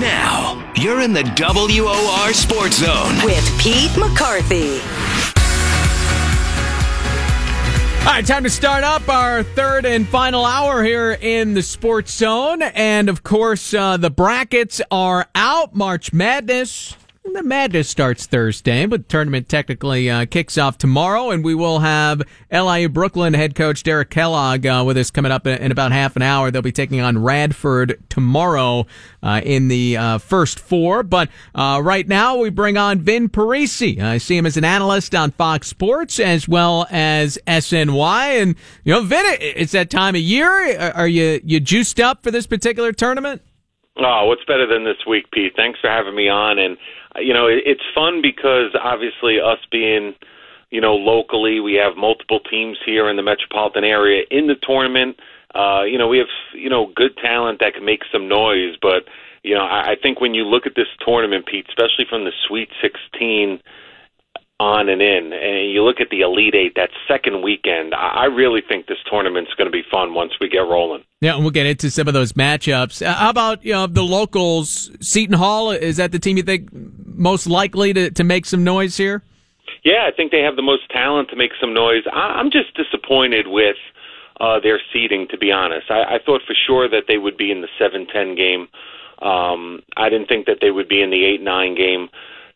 Now, you're in the WOR Sports Zone. with Pete McCarthy. All right, time to start up our third and final hour here in the Sports Zone. And of course, uh, the brackets are out. March Madness. The madness starts Thursday, but the tournament technically uh, kicks off tomorrow, and we will have LIU Brooklyn head coach Derek Kellogg uh, with us coming up in, about half an hour. They'll be taking on Radford tomorrow uh, in the uh, first four. But uh, right now, we bring on Vin Parisi. I see him as an analyst on Fox Sports as well as SNY. And you know, Vin, it's that time of year. Are you you juiced up for this particular tournament? Oh, what's better than this week, Pete? Thanks for having me on. And you know, it's fun because obviously us being, you know, locally, we have multiple teams here in the metropolitan area in the tournament. Uh, you know, we have you know good talent that can make some noise, but you know, I, think when you look at this tournament, Pete, especially from the Sweet 16 on and in, and you look at the Elite Eight that second weekend, I I really think this tournament's going to be fun once we get rolling. Yeah, and we'll get into some of those matchups. Uh, how about you know the locals? Seton Hall is that the team you think most likely to to make some noise here? Yeah, I think they have the most talent to make some noise. I- I'm just disappointed with uh, their seeding, to be honest. I-, I thought for sure that they would be in the seven ten game. Um, I didn't think that they would be in the eight nine game.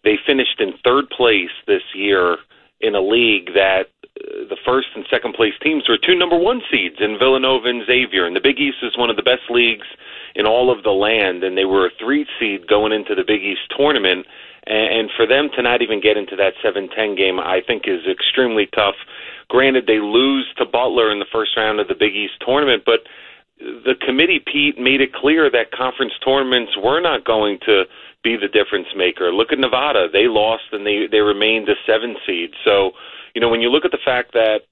They finished in third place this year in a league that uh, the first and second place teams were two number one seeds in Villanova and Xavier. And the Big East is one of the best leagues in all of the land, and they were a three seed going into the Big East tournament. And, for them to not even get into that seven ten game, I think is extremely tough. Granted, they lose to Butler in the first round of the Big East tournament, but the committee, Pete, made it clear that conference tournaments were not going to be the difference maker. Look at Nevada; they lost and they they remained a seven seed. So, you know, when you look at the fact that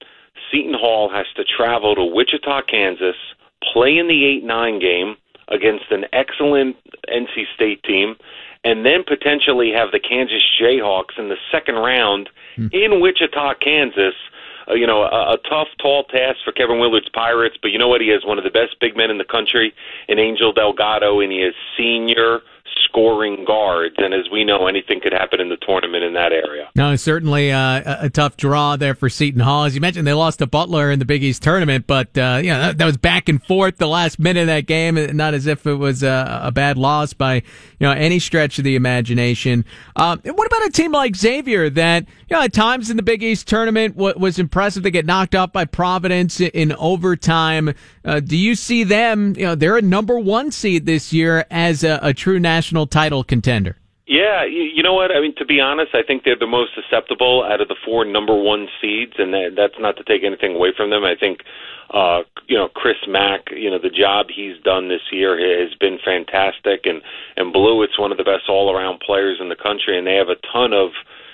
Seton Hall has to travel to Wichita, Kansas, play in the eight nine game against an excellent NC State team, and then potentially have the Kansas Jayhawks in the second round in Wichita, Kansas. Uh, you know, a, a tough, tall task for Kevin Willard's Pirates, but you know what? He has one of the best big men in the country in Angel Delgado, and he is senior scoring guards. And as we know, anything could happen in the tournament in that area. No, certainly uh, a, tough draw there for Seton Hall. As you mentioned, they lost to Butler in the Big East tournament, but uh, you know that, that was back and forth the last minute of that game. Not as if it was a, a bad loss by you know any stretch of the imagination. Um, what about a team like Xavier that you know at times in the Big East tournament was impressive? They get knocked off by Providence in overtime. Uh, do you see them? You know they're a number one seed this year as a, a true national title contender. Yeah, you, know what? I mean, to be honest, I think they're the most susceptible out of the four number one seeds, and that, that's not to take anything away from them. I think, uh, you know, Chris Mack, you know, the job he's done this year has been fantastic, and and Bluiett's one of the best all around players in the country, and they have a ton of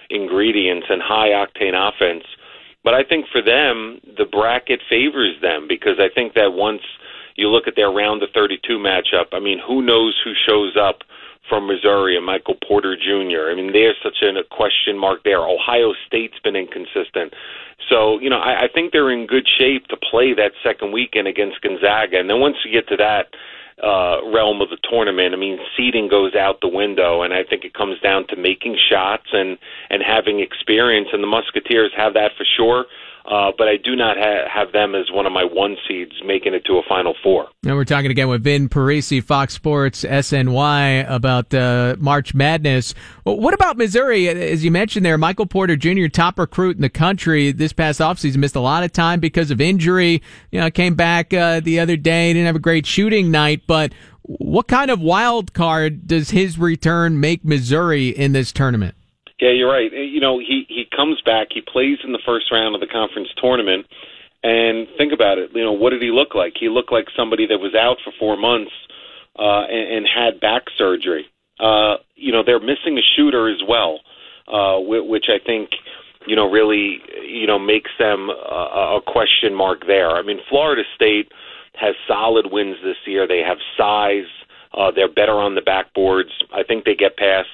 ingredients and high octane offense. But I think for them, the bracket favors them because I think that once you look at their round of 32 matchup, I mean, who knows who shows up from Missouri and Michael Porter Jr. I mean, there's such a question mark there. Ohio State's been inconsistent. So, you know, I, I think they're in good shape to play that second weekend against Gonzaga. And then once you get to that uh, realm of the tournament, I mean, seeding goes out the window. And I think it comes down to making shots and, and having experience. And the Musketeers have that for sure. Uh, but I do not ha- have them as one of my one seeds making it to a Final Four. And we're talking again with Vin Parisi, Fox Sports SNY, about uh, March Madness. Well, What about Missouri? As you mentioned there, Michael Porter Jr., top recruit in the country this past offseason, missed a lot of time because of injury. You know, came back uh, the other day, didn't have a great shooting night, but what kind of wild card does his return make Missouri in this tournament? Yeah, you're right. You know, he he comes back. He plays in the first round of the conference tournament, and think about it. You know, what did he look like? He looked like somebody that was out for four months uh, and, and had back surgery. Uh, you know, they're missing a shooter as well, uh, whi- which I think you know really you know makes them a, a question mark there. I mean, Florida State has solid wins this year. They have size. Uh, they're better on the backboards. I think they get past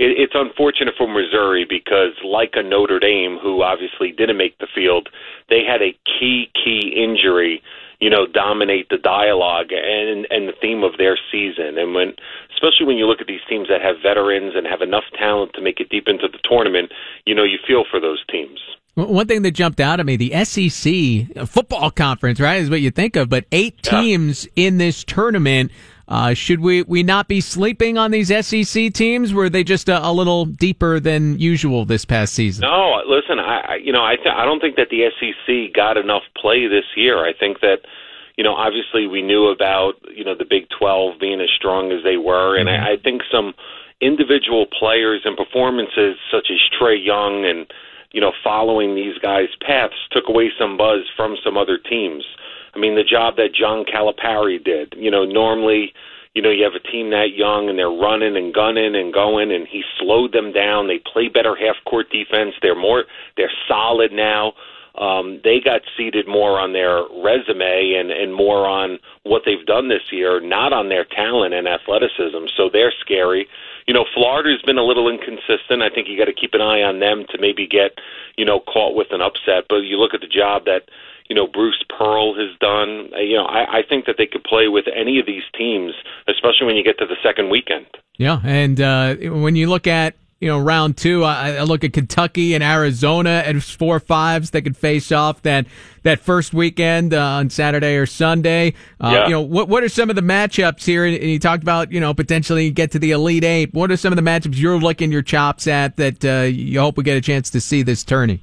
it, it's unfortunate for Missouri because, like a Notre Dame, who obviously didn't make the field, they had a key key injury. You know, dominate the dialogue and and the theme of their season. And when, especially when you look at these teams that have veterans and have enough talent to make it deep into the tournament, you know, you feel for those teams. One thing that jumped out at me, the SEC football conference, right, is what you think of, but eight teams yeah. in this tournament. Uh, should we, we not be sleeping on these SEC teams? Were they just a, a little deeper than usual this past season? No, listen, I, you know I th- I don't think that the SEC got enough play this year. I think that you know obviously we knew about you know the Big Twelve being as strong as they were, and mm-hmm. I, I think some individual players and performances such as Trae Young and you know following these guys' paths took away some buzz from some other teams. I mean, the job that John Calipari did. You know, normally, you know, you have a team that young and they're running and gunning and going, and he slowed them down. They play better half court defense. They're more, they're solid now. Um, they got seeded more on their resume and, and more on what they've done this year, not on their talent and athleticism. So they're scary. You know, Florida's been a little inconsistent. I think you got to keep an eye on them to maybe get, you know, caught with an upset. But you look at the job that you know Bruce Pearl has done. Uh, you know, I, I think that they could play with any of these teams, especially when you get to the second weekend. Yeah, and uh, when you look at you know round two, I, I look at Kentucky and Arizona as four fives that could face off that that first weekend uh, on Saturday or Sunday. Uh, yeah. You know, what what are some of the matchups here? And you talked about you know potentially get to the Elite Eight. What are some of the matchups you're looking your chops at that uh, you hope we get a chance to see this tourney?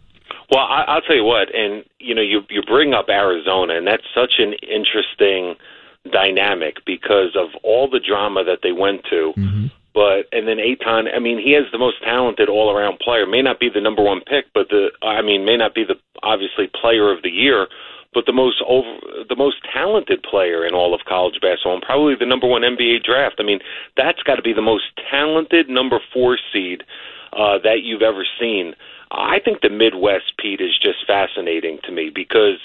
Well, I, I'll tell you what, and you know, you you bring up Arizona, and that's such an interesting dynamic because of all the drama that they went to. Mm-hmm. But and then Ayton, I mean, he has the most talented all around player. May not be the number one pick, but the I mean, may not be the obviously player of the year, but the most over the most talented player in all of college basketball, and probably the number one NBA draft. I mean, that's got to be the most talented number four seed uh, that you've ever seen. I think the Midwest, Pete, is just fascinating to me because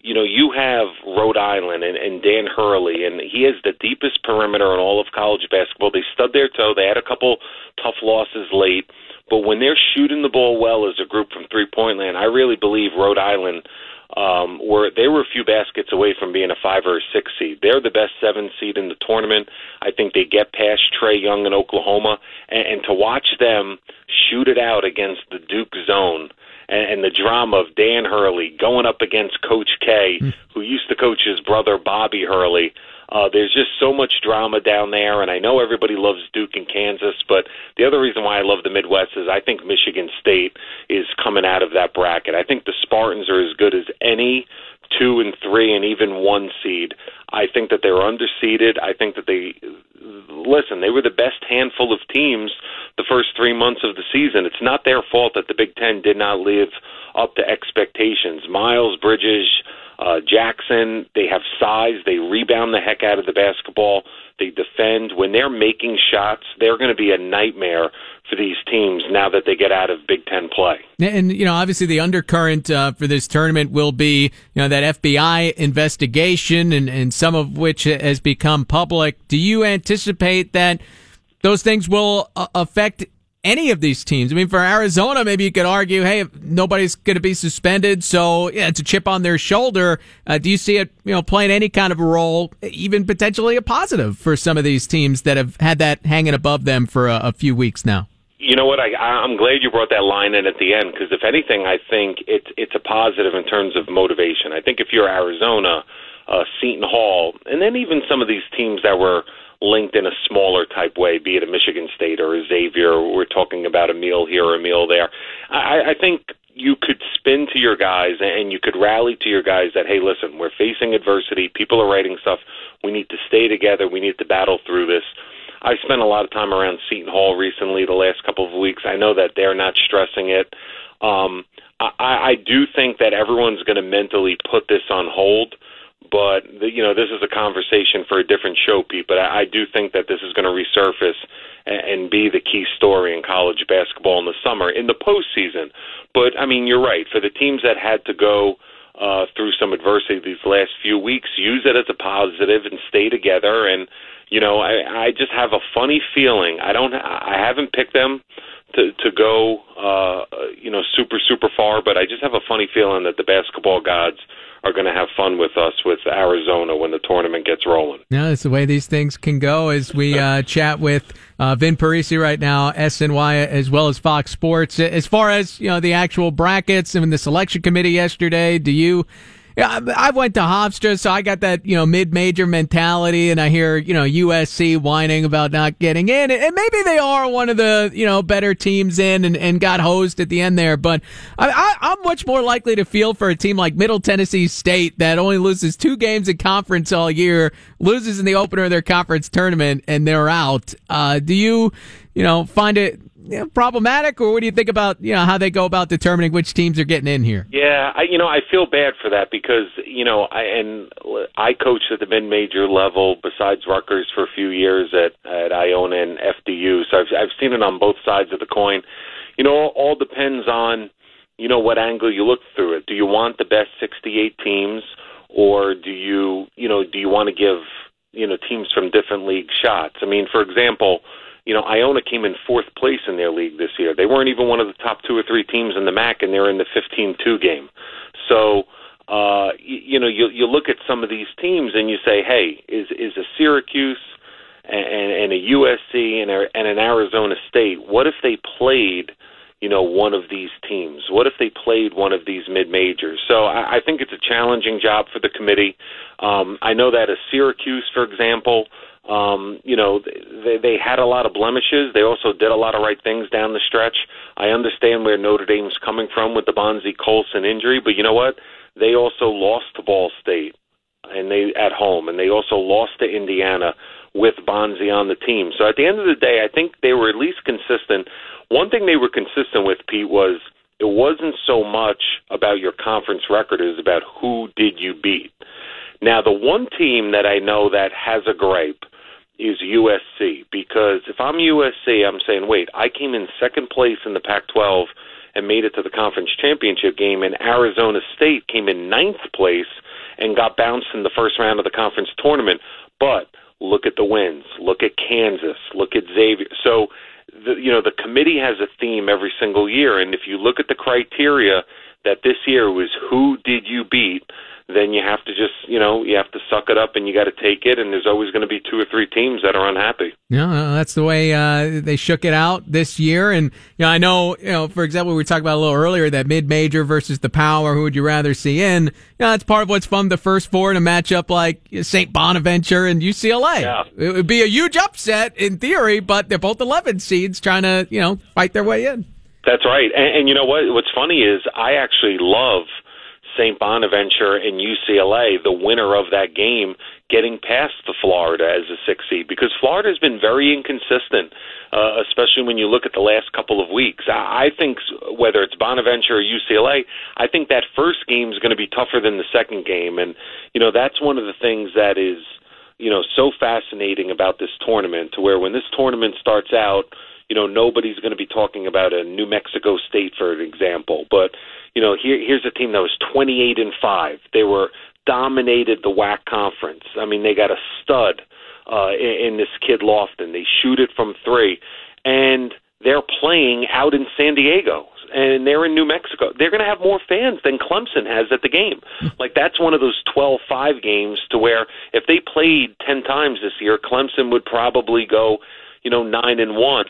you know you have Rhode Island and, and Dan Hurley, and he has the deepest perimeter in all of college basketball. They stud their toe. They had a couple tough losses late, but when they're shooting the ball well as a group from three point land, I really believe Rhode Island um, were they were a few baskets away from being a five or a six seed. They're the best seven seed in the tournament. I think they get past Trae Young in Oklahoma, and, and to watch them shoot it out against the Duke zone and, and the drama of Dan Hurley going up against Coach K, mm. who used to coach his brother Bobby Hurley. Uh, there's just so much drama down there, and I know everybody loves Duke and Kansas, but the other reason why I love the Midwest is I think Michigan State is coming out of that bracket. I think the Spartans are as good as any two and three and even one seed. I think that they're underseeded. I think that they listen, they were the best handful of teams the first three months of the season. It's not their fault that the Big Ten did not live up to expectations. Miles Bridges, uh, Jackson, they have size. They rebound the heck out of the basketball. They defend. When they're making shots, they're going to be a nightmare for these teams now that they get out of Big Ten play. And you know, obviously, the undercurrent uh, for this tournament will be you know that FBI investigation, and, and some of which has become public. Do you anticipate that those things will uh, affect any of these teams. I mean, for Arizona, maybe you could argue, hey, nobody's going to be suspended, so yeah, it's a chip on their shoulder. Uh, do you see it, you know, playing any kind of a role, even potentially a positive for some of these teams that have had that hanging above them for a, a few weeks now? You know what? I, I'm glad you brought that line in at the end because, if anything, I think it's it's a positive in terms of motivation. I think if you're Arizona, uh, Seton Hall, and then even some of these teams that were linked in a smaller type way, be it a Michigan State or a Xavier. We're talking about a meal here, a meal there. I, I think you could spin to your guys and you could rally to your guys that, hey, listen, we're facing adversity. People are writing stuff. We need to stay together. We need to battle through this. I spent a lot of time around Seton Hall recently, the last couple of weeks. I know that they're not stressing it. Um, I, I do think that everyone's going to mentally put this on hold. But the, you know, this is a conversation for a different show, Pete. But I, I do think that this is going to resurface and, and be the key story in college basketball in the summer, in the postseason. But I mean, you're right. For the teams that had to go uh, through some adversity these last few weeks, use it as a positive and stay together. And you know, I, I just have a funny feeling. I don't. I haven't picked them to to go, uh, you know, super super far, but I just have a funny feeling that the basketball gods are going to have fun with us with Arizona when the tournament gets rolling. Yeah, that's the way these things can go. As we uh, chat with uh, Vin Parisi right now, SNY as well as Fox Sports. As far as you know, the actual brackets and the selection committee yesterday, do you? Yeah, I went to Hofstra, so I got that you know mid-major mentality, and I hear you know USC whining about not getting in, and maybe they are one of the you know better teams in, and, and got hosed at the end there. But I, I, I'm much more likely to feel for a team like Middle Tennessee State that only loses two games in conference all year, loses in the opener of their conference tournament, and they're out. Uh, do you you know find it you know, problematic, or what do you think about you know how they go about determining which teams are getting in here? Yeah, I, you know, I feel bad for that because you know, I and I coached at the mid major level besides Rutgers for a few years at at Iona and FDU, so I've I've seen it on both sides of the coin. You know, all, all depends on you know what angle you look through it. Do you want the best 68 teams, or do you you know do you want to give you know teams from different leagues shots? I mean, for example you know, Iona came in fourth place in their league this year. They weren't even one of the top two or three teams in the MAAC, and they're in the 15-2 game. So, uh, you, you know, you you look at some of these teams and you say, hey, is is a Syracuse and, and a USC and, a, and an Arizona State? What if they played? you know, one of these teams? What if they played one of these mid majors? So I, I think it's a challenging job for the committee. Um, I know that a Syracuse, for example, um, you know, they, they had a lot of blemishes. They also did a lot of right things down the stretch. I understand where Notre Dame's coming from with the Bonzie Colson injury, but you know what? They also lost to Ball State and they at home, and they also lost to Indiana with Bonzie on the team. So at the end of the day, I think they were at least consistent. One thing they were consistent with, Pete, was it wasn't so much about your conference record; it was about who did you beat. Now, the one team that I know that has a gripe is USC because if I'm USC, I'm saying, wait, I came in second place in the Pac 12 and made it to the conference championship game, and Arizona State came in ninth place and got bounced in the first round of the conference tournament. But look at the wins. Look at Kansas. Look at Xavier. So, the, you know, the committee has a theme every single year, and if you look at the criteria that this year was who did you beat, then you have to just, you know, you have to suck it up and you got to take it. And there's always going to be two or three teams that are unhappy. Yeah, that's the way uh, they shook it out this year. And you know, I know, you know, for example, we were talking about a little earlier that mid major versus the power. Who would you rather see in? You know, that's part of what's fun. The first four in a matchup like St. Bonaventure and UCLA. Yeah. It would be a huge upset in theory, but they're both 11 seeds trying to, you know, fight their way in. That's right. And, and you know what? What's funny is I actually love St. Bonaventure and UCLA, the winner of that game, getting past the Florida as a six seed because Florida has been very inconsistent, uh, especially when you look at the last couple of weeks. I think whether it's Bonaventure or UCLA, I think that first game is going to be tougher than the second game, and you know that's one of the things that is you know so fascinating about this tournament to where when this tournament starts out you know nobody's going to be talking about a New Mexico State for an example but you know, here here's a team that was 28 and five. They were dominated the WAC conference. I mean, they got a stud uh, in, in this kid Lofton. They shoot it from three, and they're playing out in San Diego and they're in New Mexico. They're going to have more fans than Clemson has at the game. like that's one of those 12-5 games to where if they played 10 times this year, Clemson would probably go, you know, 9 and 1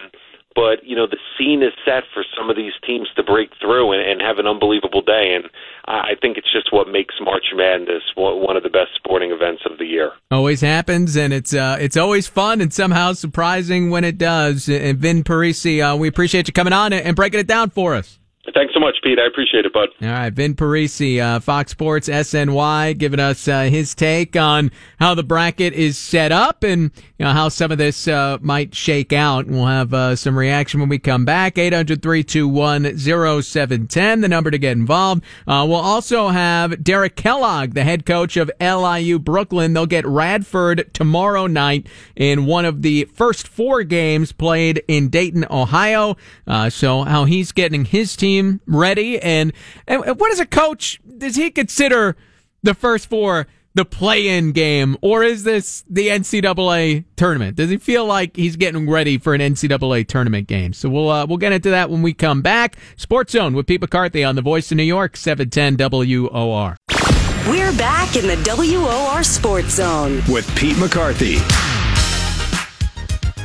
but you know the scene is set for some of these teams to break through and, and have an unbelievable day and I think it's just what makes March Madness one of the best sporting events of the year. Always happens, and it's uh, it's always fun and somehow surprising when it does. And Vin Parisi, uh, we appreciate you coming on and breaking it down for us. Thanks so much, Pete. I appreciate it, bud. All right, Vin Parisi, uh, Fox Sports SNY, giving us uh, his take on how the bracket is set up and you know, how some of this uh, might shake out. We'll have uh, some reaction when we come back. 800 321 0710, the number to get involved. Uh, we'll also have Derek Kellogg, the head coach of LIU Brooklyn. They'll get Radford tomorrow night in one of the first four games played in Dayton, Ohio. Uh, so, how he's getting his team team ready? And, and what does a coach, does he consider the first four the play-in game, or is this the NCAA tournament? Does he feel like he's getting ready for an NCAA tournament game? So we'll uh, we'll get into that when we come back. Sports Zone with Pete McCarthy on the Voice of New York, seven ten WOR. We're back in the WOR Sports Zone with Pete McCarthy.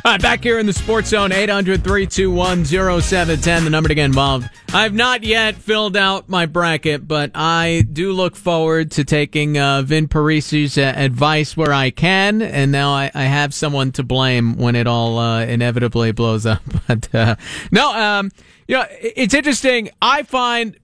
All right, back here in the Sports Zone, 800 321 0710, the number to get involved. I've not yet filled out my bracket, but I do look forward to taking uh, Vin Parisi's uh, advice where I can, and now I, I, have someone to blame when it all uh, inevitably blows up. But uh, no, um, you know, it's interesting. I find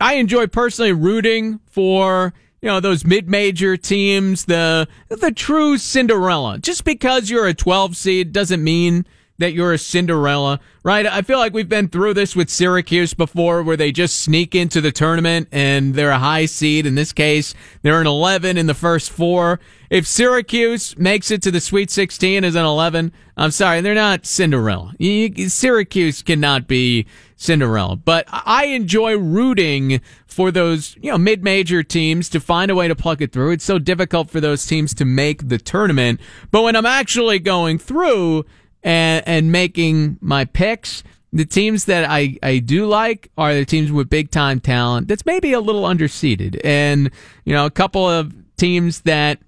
I enjoy personally rooting for you know those mid-major teams, the the true Cinderella. Just because you're a 12 seed doesn't mean that you're a Cinderella, right? I feel like we've been through this with Syracuse before where they just sneak into the tournament and they're a high seed. In this case, they're an 11 in the first four. If Syracuse makes it to the Sweet 16 as an 11, I'm sorry, they're not Cinderella. Syracuse cannot be Cinderella. But I enjoy rooting for those, you know, mid-major teams to find a way to plug it through. It's so difficult for those teams to make the tournament. But when I'm actually going through and, and making my picks, the teams that I, I do like are the teams with big time talent that's maybe a little underseeded. And, you know, a couple of teams that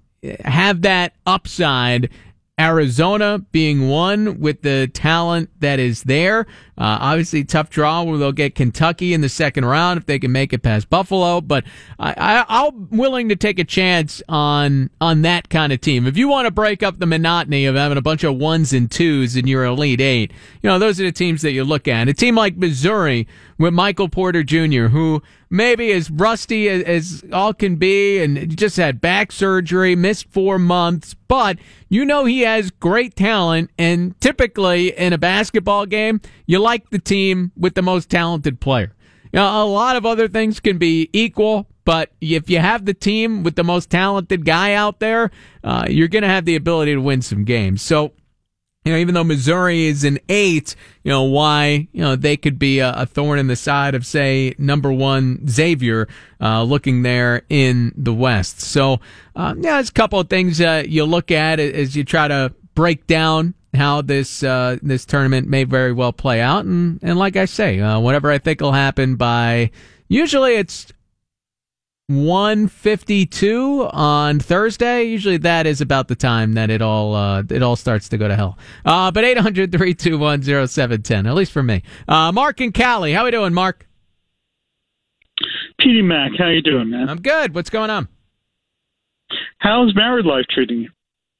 have that upside Arizona being one with the talent that is there. Uh, obviously, tough draw where they'll get Kentucky in the second round if they can make it past Buffalo. But I, am willing to take a chance on on that kind of team. If you want to break up the monotony of having a bunch of ones and twos in your elite eight, you know those are the teams that you look at. A team like Missouri with Michael Porter Jr., who maybe as rusty as, as all can be, and just had back surgery, missed four months, but you know he has great talent. And typically in a basketball game, you like the team with the most talented player. Know, a lot of other things can be equal, but if you have the team with the most talented guy out there, uh, you're going to have the ability to win some games. So, you know, even though Missouri is an eight, you know, why, you know, they could be a, a thorn in the side of, say, number one Xavier, uh, looking there in the West. So, uh, yeah, there's a couple of things uh, you look at as you try to break down how this uh, this tournament may very well play out, and and like I say, uh, whatever I think will happen by usually it's 152 on Thursday. Usually that is about the time that it all uh, it all starts to go to hell. Uh, but 800 321 0710, at least for me. Uh, Mark and Callie, how are we doing, Mark? Petey Mac, how you doing, man? I'm good. What's going on? How's married life treating you?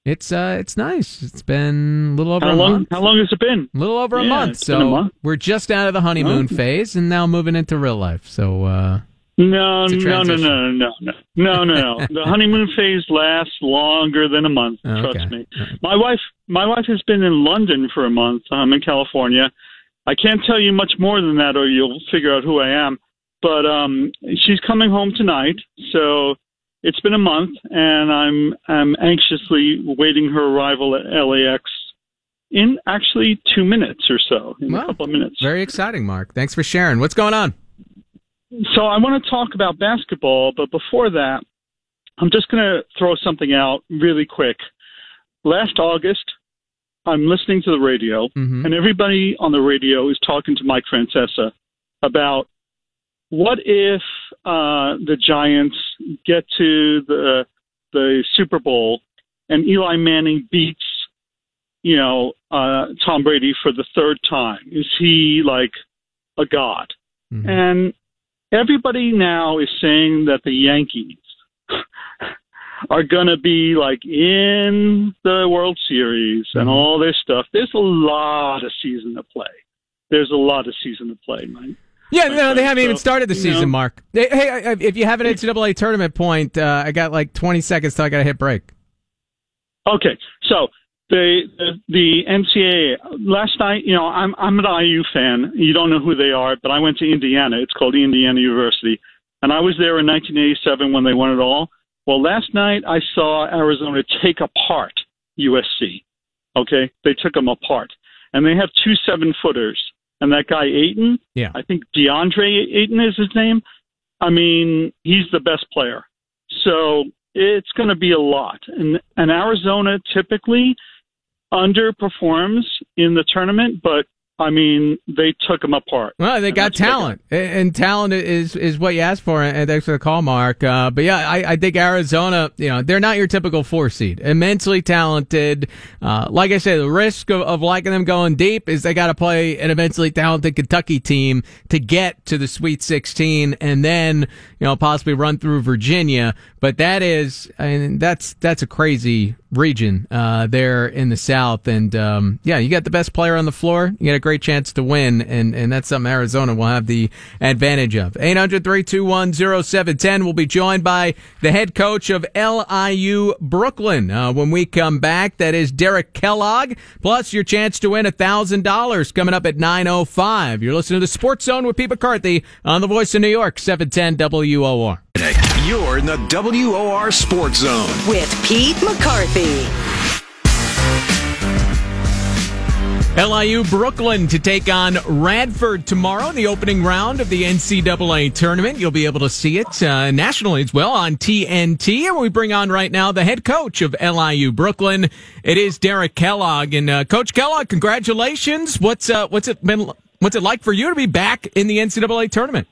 It's uh, it's nice. It's been a little over how a long, month. How long has it been? A little over yeah, a month. So a month. we're just out of the honeymoon oh. phase and now moving into real life. So uh, no, no, no, no, no, no, no, no, no. the honeymoon phase lasts longer than a month. Oh, trust me. My wife, my wife has been in London for a month. I'm in California. I can't tell you much more than that, or you'll figure out who I am. But um, she's coming home tonight, so it's been a month, and I'm I'm anxiously waiting her arrival at LAX in actually two minutes or so, in a couple of minutes. Very exciting, Mark. Thanks for sharing. What's going on? So I want to talk about basketball, but before that, I'm just going to throw something out really quick. Last August, I'm listening to the radio, mm-hmm. and everybody on the radio is talking to Mike Francesa about what if uh, the Giants get to the the Super Bowl and Eli Manning beats, you know, uh, Tom Brady for the third time? Is he like a god? Mm-hmm. And everybody now is saying that the Yankees are going to be like in the World Series and mm-hmm. all this stuff. There's a lot of season to play. There's a lot of season to play, man. Yeah, no, they haven't so, even started the season, know. Mark. Hey, hey, if you have an NCAA tournament point, uh, I got like 20 seconds till I got to hit break. Okay, so the, the the NCAA last night, you know, I'm I'm an IU fan. You don't know who they are, but I went to Indiana. It's called Indiana University, and I was there in 1987 when they won it all. Well, last night I saw Arizona take apart USC. Okay, they took them apart, and they have two seven footers and that guy Ayton, yeah, I think DeAndre Ayton is his name. I mean, he's the best player. So it's going to be a lot. And, and Arizona typically underperforms in the tournament, but I mean, they took them apart. Well, they got talent, and talent is is what you asked for. And thanks for the call, Mark. Uh, but yeah, I, I, think Arizona, you know, they're not your typical four seed. Immensely talented. Uh, like I said, the risk of, of liking them going deep is they got to play an immensely talented Kentucky team to get to the Sweet 16, and then you know possibly run through Virginia. But that is, I mean, that's that's a crazy region uh, there in the South, and um, yeah, you got the best player on the floor. You got a great chance to win, and and that's something Arizona will have the advantage of. 800-321-0710. We'll be joined by the head coach of LIU Brooklyn uh, when we come back. That is Derek Kellogg. Plus, your chance to win thousand dollars coming up at nine oh five. You're listening to the Sports Zone with Pete McCarthy on the Voice of New York, seven ten WOR. You're in the WOR Sports Zone with Pete McCarthy. LIU Brooklyn to take on Radford tomorrow in the opening round of the NCAA tournament. You'll be able to see it uh, nationally as well on TNT. And we bring on right now the head coach of LIU Brooklyn. It is Derek Kellogg. And uh, Coach Kellogg, congratulations. What's uh, what's it been? What's it like for you to be back in the NCAA tournament?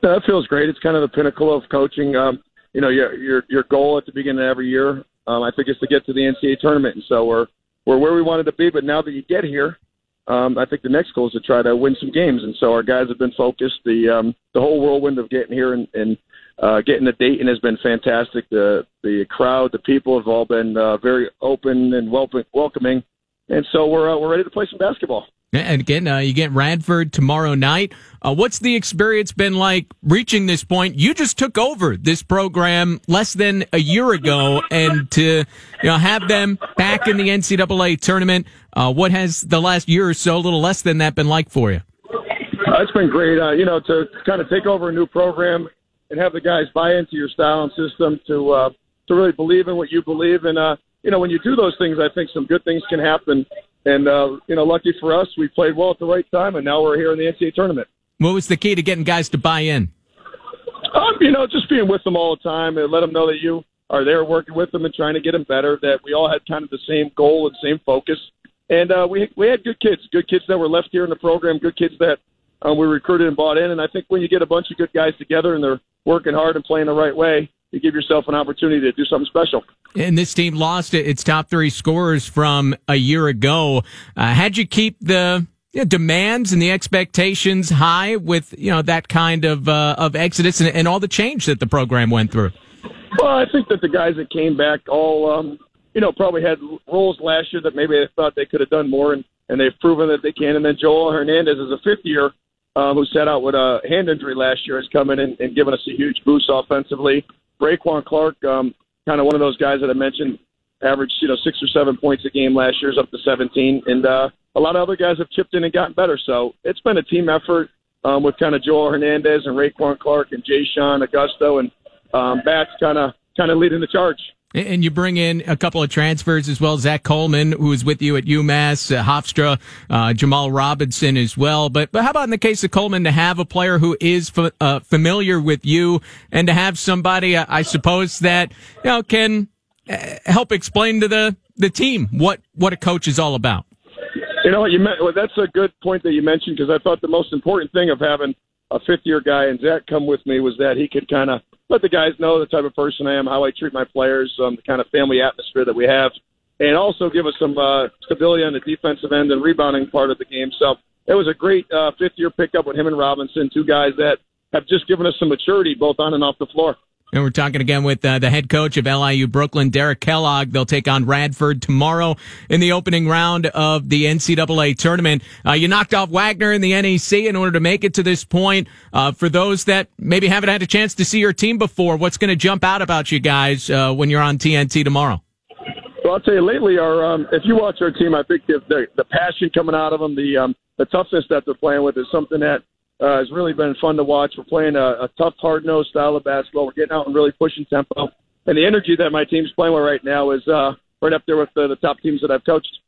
That feels great. It's kind of the pinnacle of coaching. Um, you know, your your your goal at the beginning of every year, um, I think, is to get to the NCAA tournament, and so we're we're where we wanted to be. But now that you get here, um, I think the next goal is to try to win some games, and so our guys have been focused. The um, the whole whirlwind of getting here and, and uh, getting to Dayton has been fantastic. The the crowd, the people have all been uh, very open and welcoming, and so we're uh, we're ready to play some basketball. And again, uh, you get Radford tomorrow night. Uh, what's the experience been like reaching this point? You just took over this program less than a year ago, and to you know have them back in the NCAA tournament. Uh, what has the last year or so, a little less than that, been like for you? Uh, it's been great. Uh, you know, to kind of take over a new program and have the guys buy into your style and system to uh, to really believe in what you believe in. you know, when you do those things, I think some good things can happen and uh, you know, lucky for us, we played well at the right time, and now we're here in the NCAA tournament. What was the key to getting guys to buy in? Um, you know, just being with them all the time and let them know that you are there working with them and trying to get them better. That we all had kind of the same goal and same focus. And uh, we we had good kids, good kids that were left here in the program, good kids that um, we recruited and bought in. And I think when you get a bunch of good guys together and they're working hard and playing the right way, you give yourself an opportunity to do something special. And this team lost its top three scorers from a year ago. Uh, how'd you keep the you know, demands and the expectations high with you know that kind of uh, of exodus and, and, all the change that the program went through? Well, I think that the guys that came back all um, you know probably had roles last year that maybe they thought they could have done more, and, and they've proven that they can. And then Joel Hernandez is a fifth year um, who sat out with a hand injury last year has come in and, and given us a huge boost offensively. Raiquan Clark, um, kind of one of those guys that I mentioned, averaged you know six or seven points a game last year, is up to 17, and uh, a lot of other guys have chipped in and gotten better. So it's been a team effort um, with kind of Joel Hernandez and Raiquan Clark and Jay Sean Augusto and um, Batts kind of kind of leading the charge. And you bring in a couple of transfers as well. Zach Coleman, who is with you at UMass, uh, Hofstra, uh, Jamal Robinson as well. But, but how about in the case of Coleman to have a player who is f- uh, familiar with you and to have somebody, uh, I suppose, that, you know, can uh, help explain to the, the team what, what a coach is all about? You know, what you meant, well, that's a good point that you mentioned because I thought the most important thing of having a fifth year guy and Zach come with me was that he could kind of let the guys know the type of person I am, how I treat my players, um, the kind of family atmosphere that we have, and also give us some uh, stability on the defensive end and rebounding part of the game. So it was a great uh, fifth year pickup with him and Robinson, two guys that have just given us some maturity both on and off the floor. And we're talking again with uh, the head coach of LIU Brooklyn, Derek Kellogg. They'll take on Radford tomorrow in the opening round of the NCAA tournament. Uh, you knocked off Wagner in the NEC in order to make it to this point. Uh, for those that maybe haven't had a chance to see your team before, what's going to jump out about you guys uh, when you're on TNT tomorrow? Well, I'll tell you, lately, our um, if you watch our team, I think the, the, the passion coming out of them, the um, the toughness that they're playing with is something that uh, it's really been fun to watch. We're playing a, a tough, hard nosed style of basketball. We're getting out and really pushing tempo. And the energy that my team's playing with right now is uh, right up there with the, the top teams that I've coached.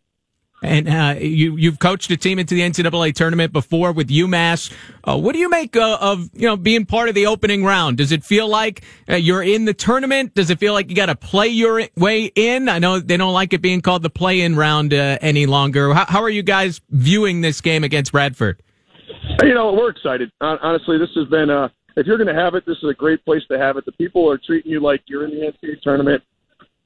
And uh, you you've coached a team into the NCAA tournament before with UMass. Uh, what do you make uh, of you know being part of the opening round? Does it feel like uh, you're in the tournament? Does it feel like you got to play your way in? I know they don't like it being called the play-in round uh, any longer. How, how are you guys viewing this game against Radford? You know, we're excited. Honestly, this has been. Uh, if you're going to have it, this is a great place to have it. The people are treating you like you're in the NCAA tournament.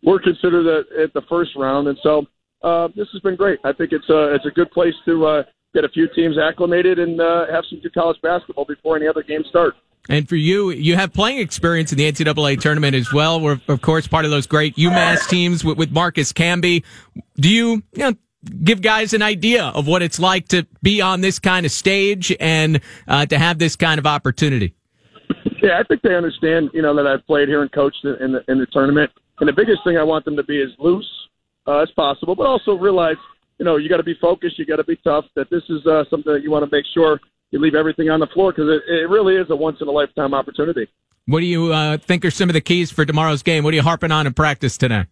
We're considered at, at the first round, and so uh, this has been great. I think it's a it's a good place to uh, get a few teams acclimated and uh, have some good college basketball before any other games start. And for you, you have playing experience in the NCAA tournament as well. We're of course part of those great UMass teams with, with Marcus Camby. Do you, you know, give guys an idea of what it's like to be on this kind of stage and uh, to have this kind of opportunity? Yeah, I think they understand. You know that I've played here and coached in the, in the tournament, and the biggest thing I want them to be as loose uh, as possible, but also realize, you know, you got to be focused, you got to be tough. That this is uh, something that you want to make sure you leave everything on the floor because it, it really is a once in a lifetime opportunity. What do you uh, think are some of the keys for tomorrow's game? What are you harping on in practice today?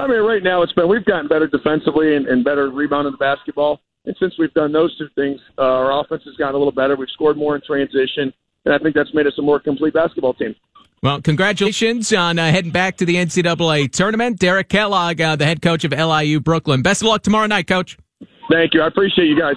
I mean, right now it's been we've gotten better defensively and, and better rebounding the basketball. And since we've done those two things, uh, our offense has gotten a little better. We've scored more in transition, and I think that's made us a more complete basketball team. Well, congratulations on uh, heading back to the NCAA tournament. Derek Kellogg, uh, the head coach of LIU Brooklyn. Best of luck tomorrow night, coach. Thank you. I appreciate you guys.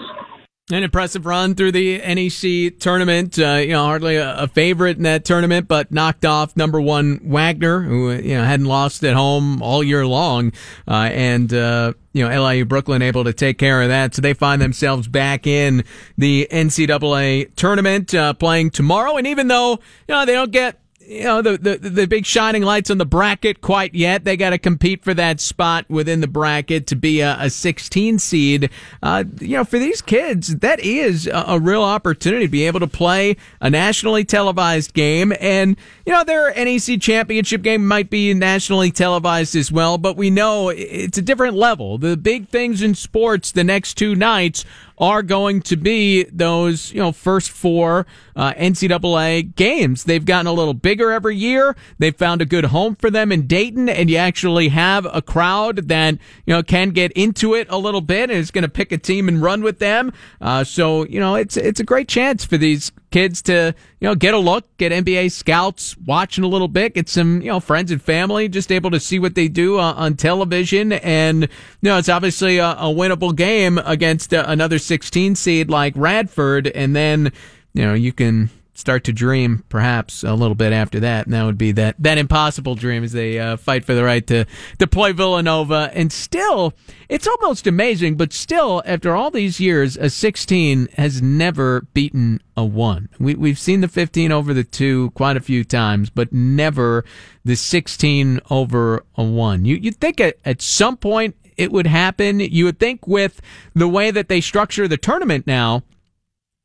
An impressive run through the NEC tournament. Uh, you know, hardly a, a, favorite in that tournament, but knocked off number one Wagner, who you know hadn't lost at home all year long, uh, and uh, you know LIU Brooklyn able to take care of that. So they find themselves back in the NCAA tournament, uh, playing tomorrow. And even though you know they don't get you know the, the the big shining lights on the bracket quite yet. They got to compete for that spot within the bracket to be a, a 16 seed. Uh, you know, for these kids, that is a, a, real opportunity to be able to play a nationally televised game. And you know, their NEC championship game might be nationally televised as well, but we know it's a different level. The big things in sports the next two nights are going to be those, you know, first four uh, NCAA games. They've gotten a little bigger every year. They've found a good home for them in Dayton, and you actually have a crowd that, you know, can get into it a little bit and is going to pick a team and run with them. Uh, so, you know, it's, it's a great chance for these kids to, you know, get a look, get NBA scouts watching a little bit, get some, you know, friends and family just able to see what they do uh, on television. And, you know, it's obviously a, a winnable game against uh, another 16 seed like Radford. And then, you know, you can start to dream perhaps a little bit after that. And that would be that, that impossible dream as they uh, fight for the right to, deploy Villanova. And still, it's almost amazing, but still, after all these years, a 16 has never beaten a 1. We, we've seen the 15 over the 2 quite a few times, but never the 16 over a 1. You, you'd think at, at some point it would happen. You would think with the way that they structure the tournament now,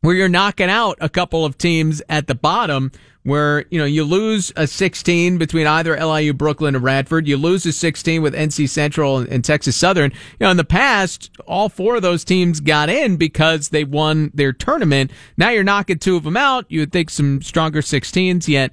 where you're knocking out a couple of teams at the bottom where, you know, you lose a 16 between either LIU, Brooklyn, or Radford. You lose a 16 with NC Central and, Texas Southern. You know, in the past, all four of those teams got in because they won their tournament. Now you're knocking two of them out. You would think some stronger 16s, yet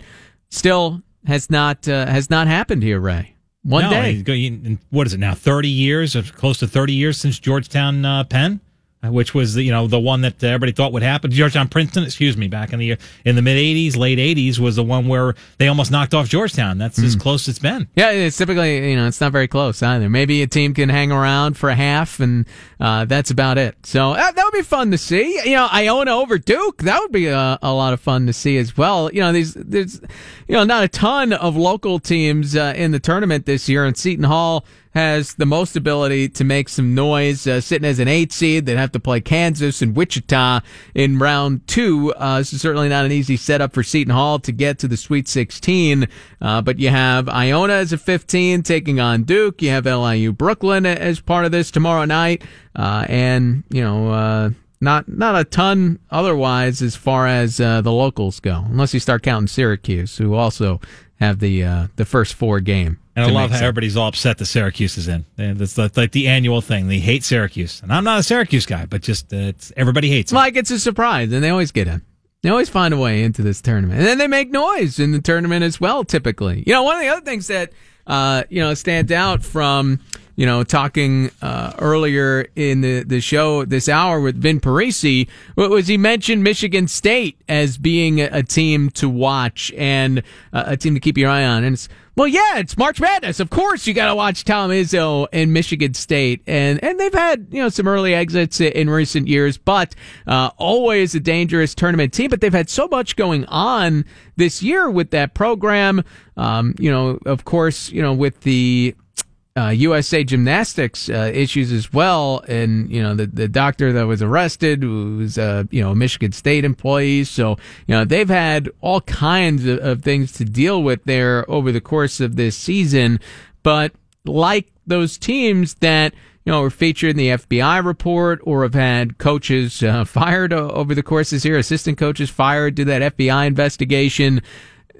still has not, uh, has not happened here, Ray. One no, day. What is it now? 30 years, or close to 30 years since Georgetown uh, Penn? Which was you know the one that everybody thought would happen. Georgetown Princeton, excuse me, back in the in the mid '80s, late '80s was the one where they almost knocked off Georgetown. That's mm. as hmm. close as it's been. Yeah, it's typically you know it's not very close either. Maybe a team can hang around for a half, and uh, that's about it. So uh, that would be fun to see. You know, Iona over Duke, that would be a, a lot of fun to see as well. You know, these there's you know not a ton of local teams uh, in the tournament this year, and Seton Hall has the most ability to make some noise, uh, sitting as an eight seed. They'd have to play Kansas and Wichita in round two. Uh, this is certainly not an easy setup for Seton Hall to get to the Sweet 16. Uh, but you have Iona as a 15 taking on Duke. You have LIU Brooklyn as part of this tomorrow night. Uh, and, you know, uh, not not a ton otherwise as far as uh, the locals go, unless you start counting Syracuse, who also have the uh, the first four game. And I love how everybody's all upset that Syracuse is in. And it's like the annual thing. They hate Syracuse, and I'm not a Syracuse guy, but just uh, it's everybody hates. Them. Like it's a surprise, and they always get in. They always find a way into this tournament, and then they make noise in the tournament as well. Typically, you know, one of the other things that uh, you know stands out from you know, talking uh, earlier in the, the show this hour with Vin Parisi, was he mentioned Michigan State as being a, a team to watch and uh, a team to keep your eye on. And it's, well, yeah, it's March Madness. Of course, you got to watch Tom Izzo and Michigan State, and and they've had you know some early exits in recent years, but uh, always a dangerous tournament team. But they've had so much going on this year with that program. Um, you know, of course, you know with the uh, USA Gymnastics uh, issues as well, and you know the the doctor that was arrested was uh, you know a Michigan State employee. So you know they've had all kinds of, of things to deal with there over the course of this season. But like those teams that you know, were featured in the FBI report or have had coaches uh, fired over the course of this year, assistant coaches fired, do that FBI investigation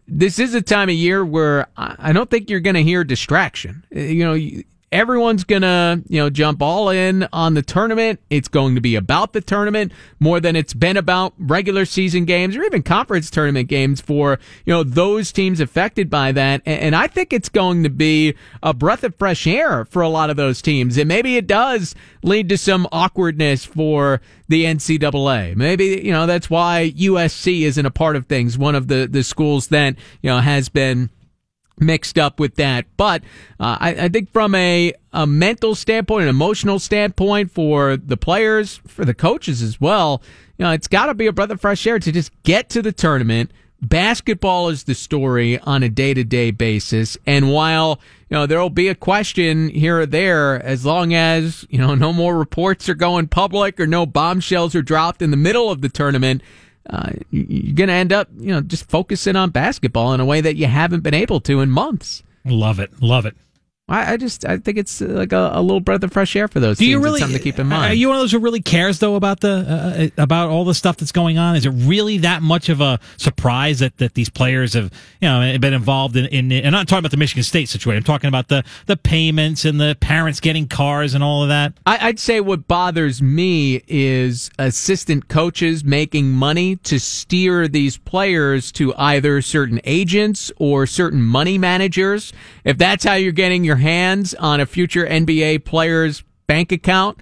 this is a time of year where I don't think you're going to hear distraction. Uh, you know, everyone's to, you know, jump all in on the tournament. It's going to be about the tournament more than it's been about regular season games or even conference tournament games for, you know, those teams affected by that. And I think it's going to be a breath of fresh air for a lot of those teams. And maybe it does lead to some awkwardness for the NCAA. Maybe, you know, that's why USC isn't a part of things. One of the, the schools that, you know, has been mixed up with that. But uh, I, I, think from a, a mental standpoint, an emotional standpoint for the players, for the coaches as well, you know, it's got to be a breath of fresh air to just get to the tournament. Basketball is the story on a day to day basis. And while, you know, there will be a question here or there, as long as, you know, no more reports are going public or no bombshells are dropped in the middle of the tournament, uh, you're going to end up, you know, just focusing on basketball in a way that you haven't been able to in months. Love it. Love it. I, I just I think it's uh, like a, a, little breath of fresh air for those. Do you really it's something to keep in mind? Are you one of those who really cares though about the uh, uh, about all the stuff that's going on? Is it really that much of a surprise that, that these players have you know been involved in, in? And I'm not talking about the Michigan State situation. I'm talking about the the payments and the parents getting cars and all of that. I, I'd say what bothers me is assistant coaches making money to steer these players to either certain agents or certain money managers. If that's how you're getting your your hands on a future NBA player's bank account,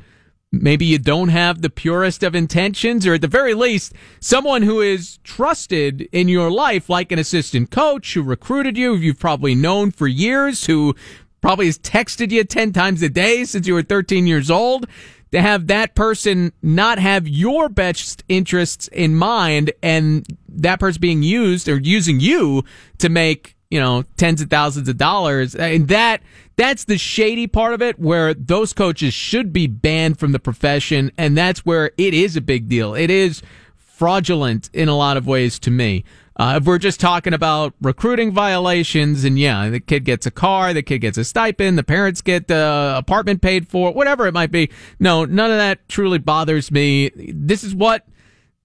maybe you don't have the purest of intentions, or at the very least, someone who is trusted in your life, like an assistant coach who recruited you, who you've probably known for years, who probably has texted you 10 times a day since you were 13 years old. To have that person not have your best interests in mind and that person being used or using you to make you know tens of thousands of dollars uh, and that that's the shady part of it where those coaches should be banned from the profession and that's where it is a big deal. It is fraudulent in a lot of ways to me. Uh, if we're just talking about recruiting violations and yeah the kid gets a car the kid gets a stipend the parents get the apartment paid for whatever it might be. No none of that truly bothers me. This is what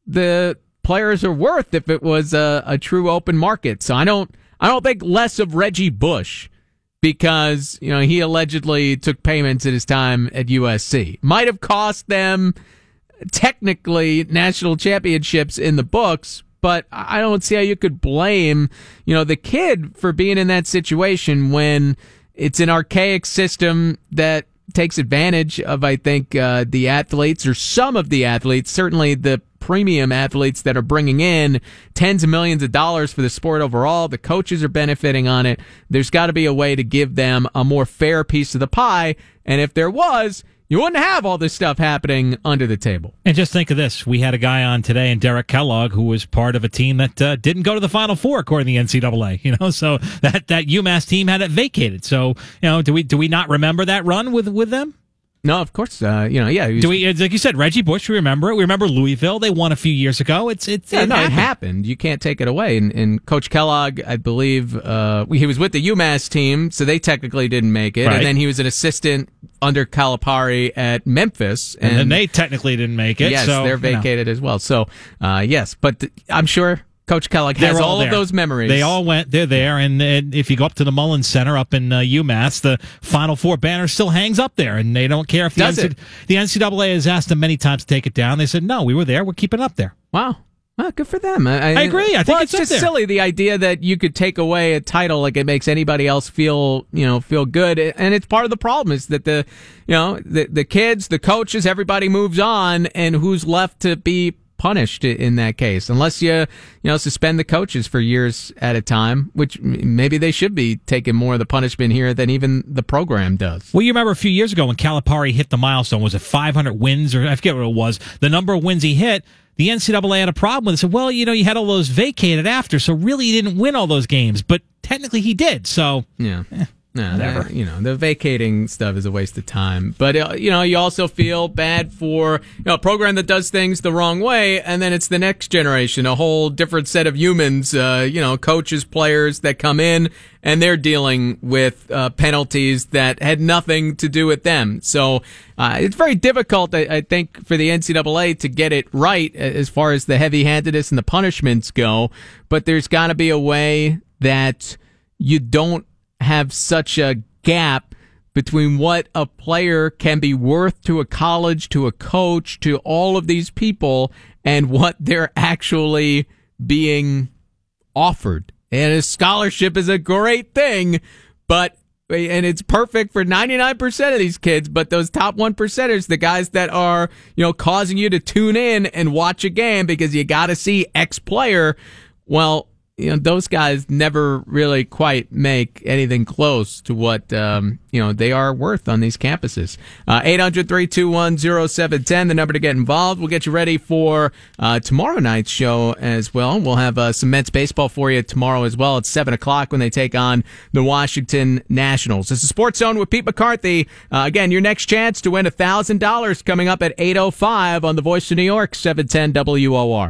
the players are worth if it was a, a true open market. So i don't I don't think less of Reggie Bush because, you know, he allegedly took payments at his time at USC. Might have cost them technically national championships in the books, but I don't see how you could blame, you know, the kid for being in that situation when it's an archaic system that takes advantage of, I think, uh, the athletes or some of the athletes, certainly the premium athletes that are bringing in tens of millions of dollars for the sport overall. The coaches are benefiting on it. There's got to be a way to give them a more fair piece of the pie. And if there was, you wouldn't have all this stuff happening under the table. And just think of this: we had a guy on today, and Derek Kellogg, who was part of a team that uh, didn't go to the Final Four, according to the NCAA. You know, so that that UMass team had it vacated. So, you know, do we do we not remember that run with with them? No, of course. Uh, you know, yeah. Do we? Like you said, Reggie Bush. We remember it. We remember Louisville. They won a few years ago. It's it's yeah, it no, happened. it happened. You can't take it away. And, and Coach Kellogg, I believe, uh, he was with the UMass team, so they technically didn't make it. Right. And then he was an assistant under Calipari at Memphis, and, and then they technically didn't make it. Yes, so, they're vacated you know. as well. So, uh, yes, but th- I'm sure Coach Kellogg has all, all of those memories. They all went. They're there, and, and if you go up to the Mullins Center up in uh, UMass, the Final Four banner still hangs up there, and they don't care if the, Does NC- it? the NCAA has asked them many times to take it down. They said no, we were there. We're keeping it up there. Wow. Well, good for them. I, I agree. I think well, it's it's, just there. silly the idea that you could take away a title like it makes anybody else feel you know feel good, and it's part of the problem is that the you know the the kids, the coaches, everybody moves on, and who's left to be punished in that case unless you you know suspend the coaches for years at a time which maybe they should be taking more of the punishment here than even the program does Well, you remember a few years ago when Calipari hit the milestone, was it 500 wins or I forget what it was, the number of wins he hit, the NCAA had a problem with it. Said, well, you know, you had all those vacated after, so really he didn't win all those games, but technically he did. So Yeah. Eh. No, that- you know, the vacating stuff is a waste of time. But, uh, you know, you also feel bad for you know, a program that does things the wrong way, and then it's the next generation, a whole different set of humans, uh, you know, coaches, players that come in, and they're dealing with uh, penalties that had nothing to do with them. So uh, it's very difficult, I, I think, for the NCAA to get it right as far as the heavy handedness and the punishments go. But there's got to be a way that you don't have such a gap between what a player can be worth to a college, to a coach, to all of these people, and what they're actually being offered. And a scholarship is a great thing, but and it's perfect for 99% of these kids, but those top 1 percenters, the guys that are, you know, causing you to tune in and watch a game because you got to see X player, well, you know, those guys never really quite make anything close to what, um, you know, they are worth on these campuses. Uh, 800-321-0710, the number to get involved. We'll get you ready for, uh, tomorrow night's show as well. We'll have, uh, some Mets baseball for you tomorrow as well. It's 7 o'clock when they take on the Washington Nationals. This is Sports Zone with Pete McCarthy. Uh, again, your next chance to win a $1,000 coming up at 8.05 on the Voice of New York, 710 WOR.